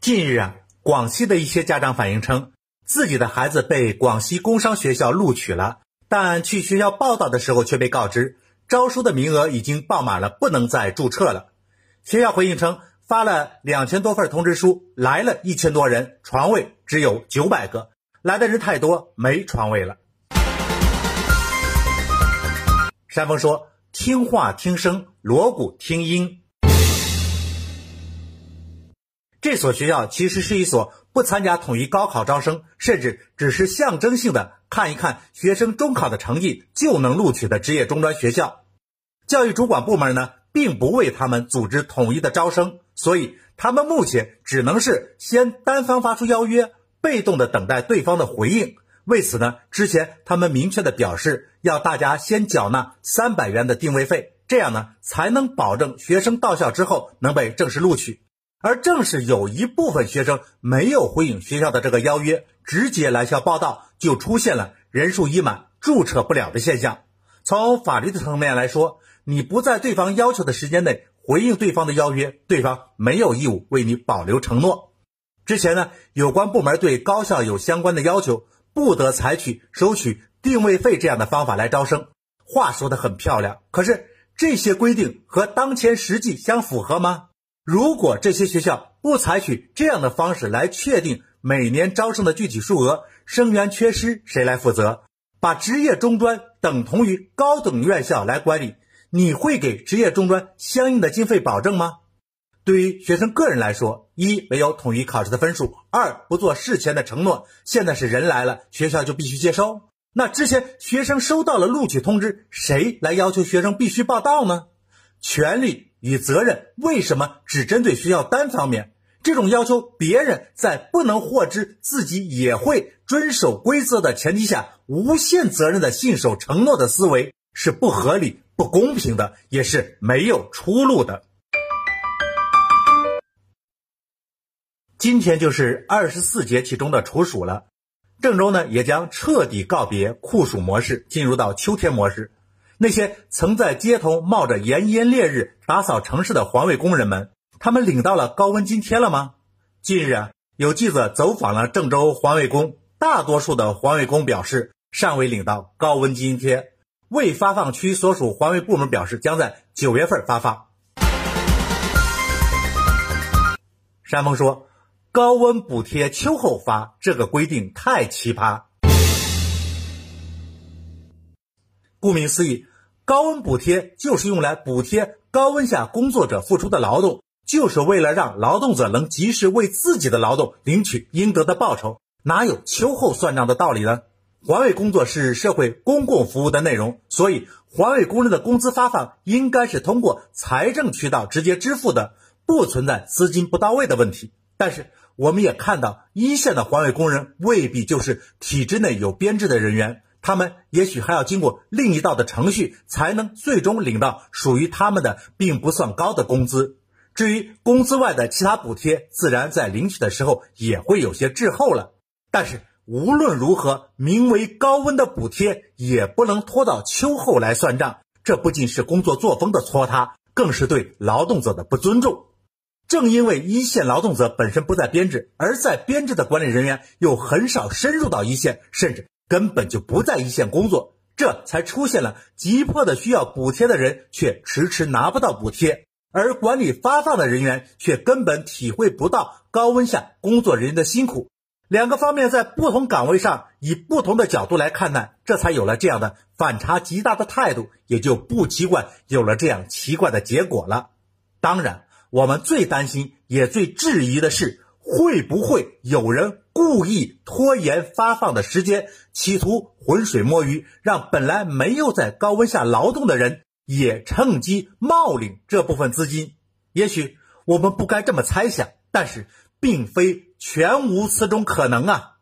近日啊，广西的一些家长反映称，自己的孩子被广西工商学校录取了，但去学校报到的时候却被告知，招收的名额已经报满了，不能再注册了。学校回应称，发了两千多份通知书，来了一千多人，床位只有九百个，来的人太多，没床位了。山峰说：“听话听声，锣鼓听音。”这所学校其实是一所不参加统一高考招生，甚至只是象征性的看一看学生中考的成绩就能录取的职业中专学校。教育主管部门呢，并不为他们组织统一的招生，所以他们目前只能是先单方发出邀约，被动的等待对方的回应。为此呢，之前他们明确的表示要大家先缴纳三百元的定位费，这样呢才能保证学生到校之后能被正式录取。而正是有一部分学生没有回应学校的这个邀约，直接来校报到，就出现了人数已满注册不了的现象。从法律的层面来说，你不在对方要求的时间内回应对方的邀约，对方没有义务为你保留承诺。之前呢，有关部门对高校有相关的要求，不得采取收取定位费这样的方法来招生。话说的很漂亮，可是这些规定和当前实际相符合吗？如果这些学校不采取这样的方式来确定每年招生的具体数额，生源缺失谁来负责？把职业中专等同于高等院校来管理，你会给职业中专相应的经费保证吗？对于学生个人来说，一没有统一考试的分数，二不做事前的承诺，现在是人来了，学校就必须接收。那之前学生收到了录取通知，谁来要求学生必须报到呢？权利。与责任为什么只针对学校单方面？这种要求别人在不能获知自己也会遵守规则的前提下，无限责任的信守承诺的思维是不合理、不公平的，也是没有出路的。今天就是二十四节气中的处暑了，郑州呢也将彻底告别酷暑模式，进入到秋天模式。那些曾在街头冒着炎炎烈日打扫城市的环卫工人们，他们领到了高温津贴了吗？近日啊，有记者走访了郑州环卫工，大多数的环卫工表示尚未领到高温津贴。未发放区所属环卫部门表示，将在九月份发放。山峰说：“高温补贴秋后发，这个规定太奇葩。”顾名思义。高温补贴就是用来补贴高温下工作者付出的劳动，就是为了让劳动者能及时为自己的劳动领取应得的报酬，哪有秋后算账的道理呢？环卫工作是社会公共服务的内容，所以环卫工人的工资发放应该是通过财政渠道直接支付的，不存在资金不到位的问题。但是我们也看到，一线的环卫工人未必就是体制内有编制的人员。他们也许还要经过另一道的程序，才能最终领到属于他们的并不算高的工资。至于工资外的其他补贴，自然在领取的时候也会有些滞后了。但是无论如何，名为高温的补贴也不能拖到秋后来算账。这不仅是工作作风的拖沓，更是对劳动者的不尊重。正因为一线劳动者本身不在编制，而在编制的管理人员又很少深入到一线，甚至。根本就不在一线工作，这才出现了急迫的需要补贴的人却迟迟拿不到补贴，而管理发放的人员却根本体会不到高温下工作人员的辛苦。两个方面在不同岗位上以不同的角度来看待，这才有了这样的反差极大的态度，也就不奇怪有了这样奇怪的结果了。当然，我们最担心也最质疑的是。会不会有人故意拖延发放的时间，企图浑水摸鱼，让本来没有在高温下劳动的人也趁机冒领这部分资金？也许我们不该这么猜想，但是并非全无此种可能啊。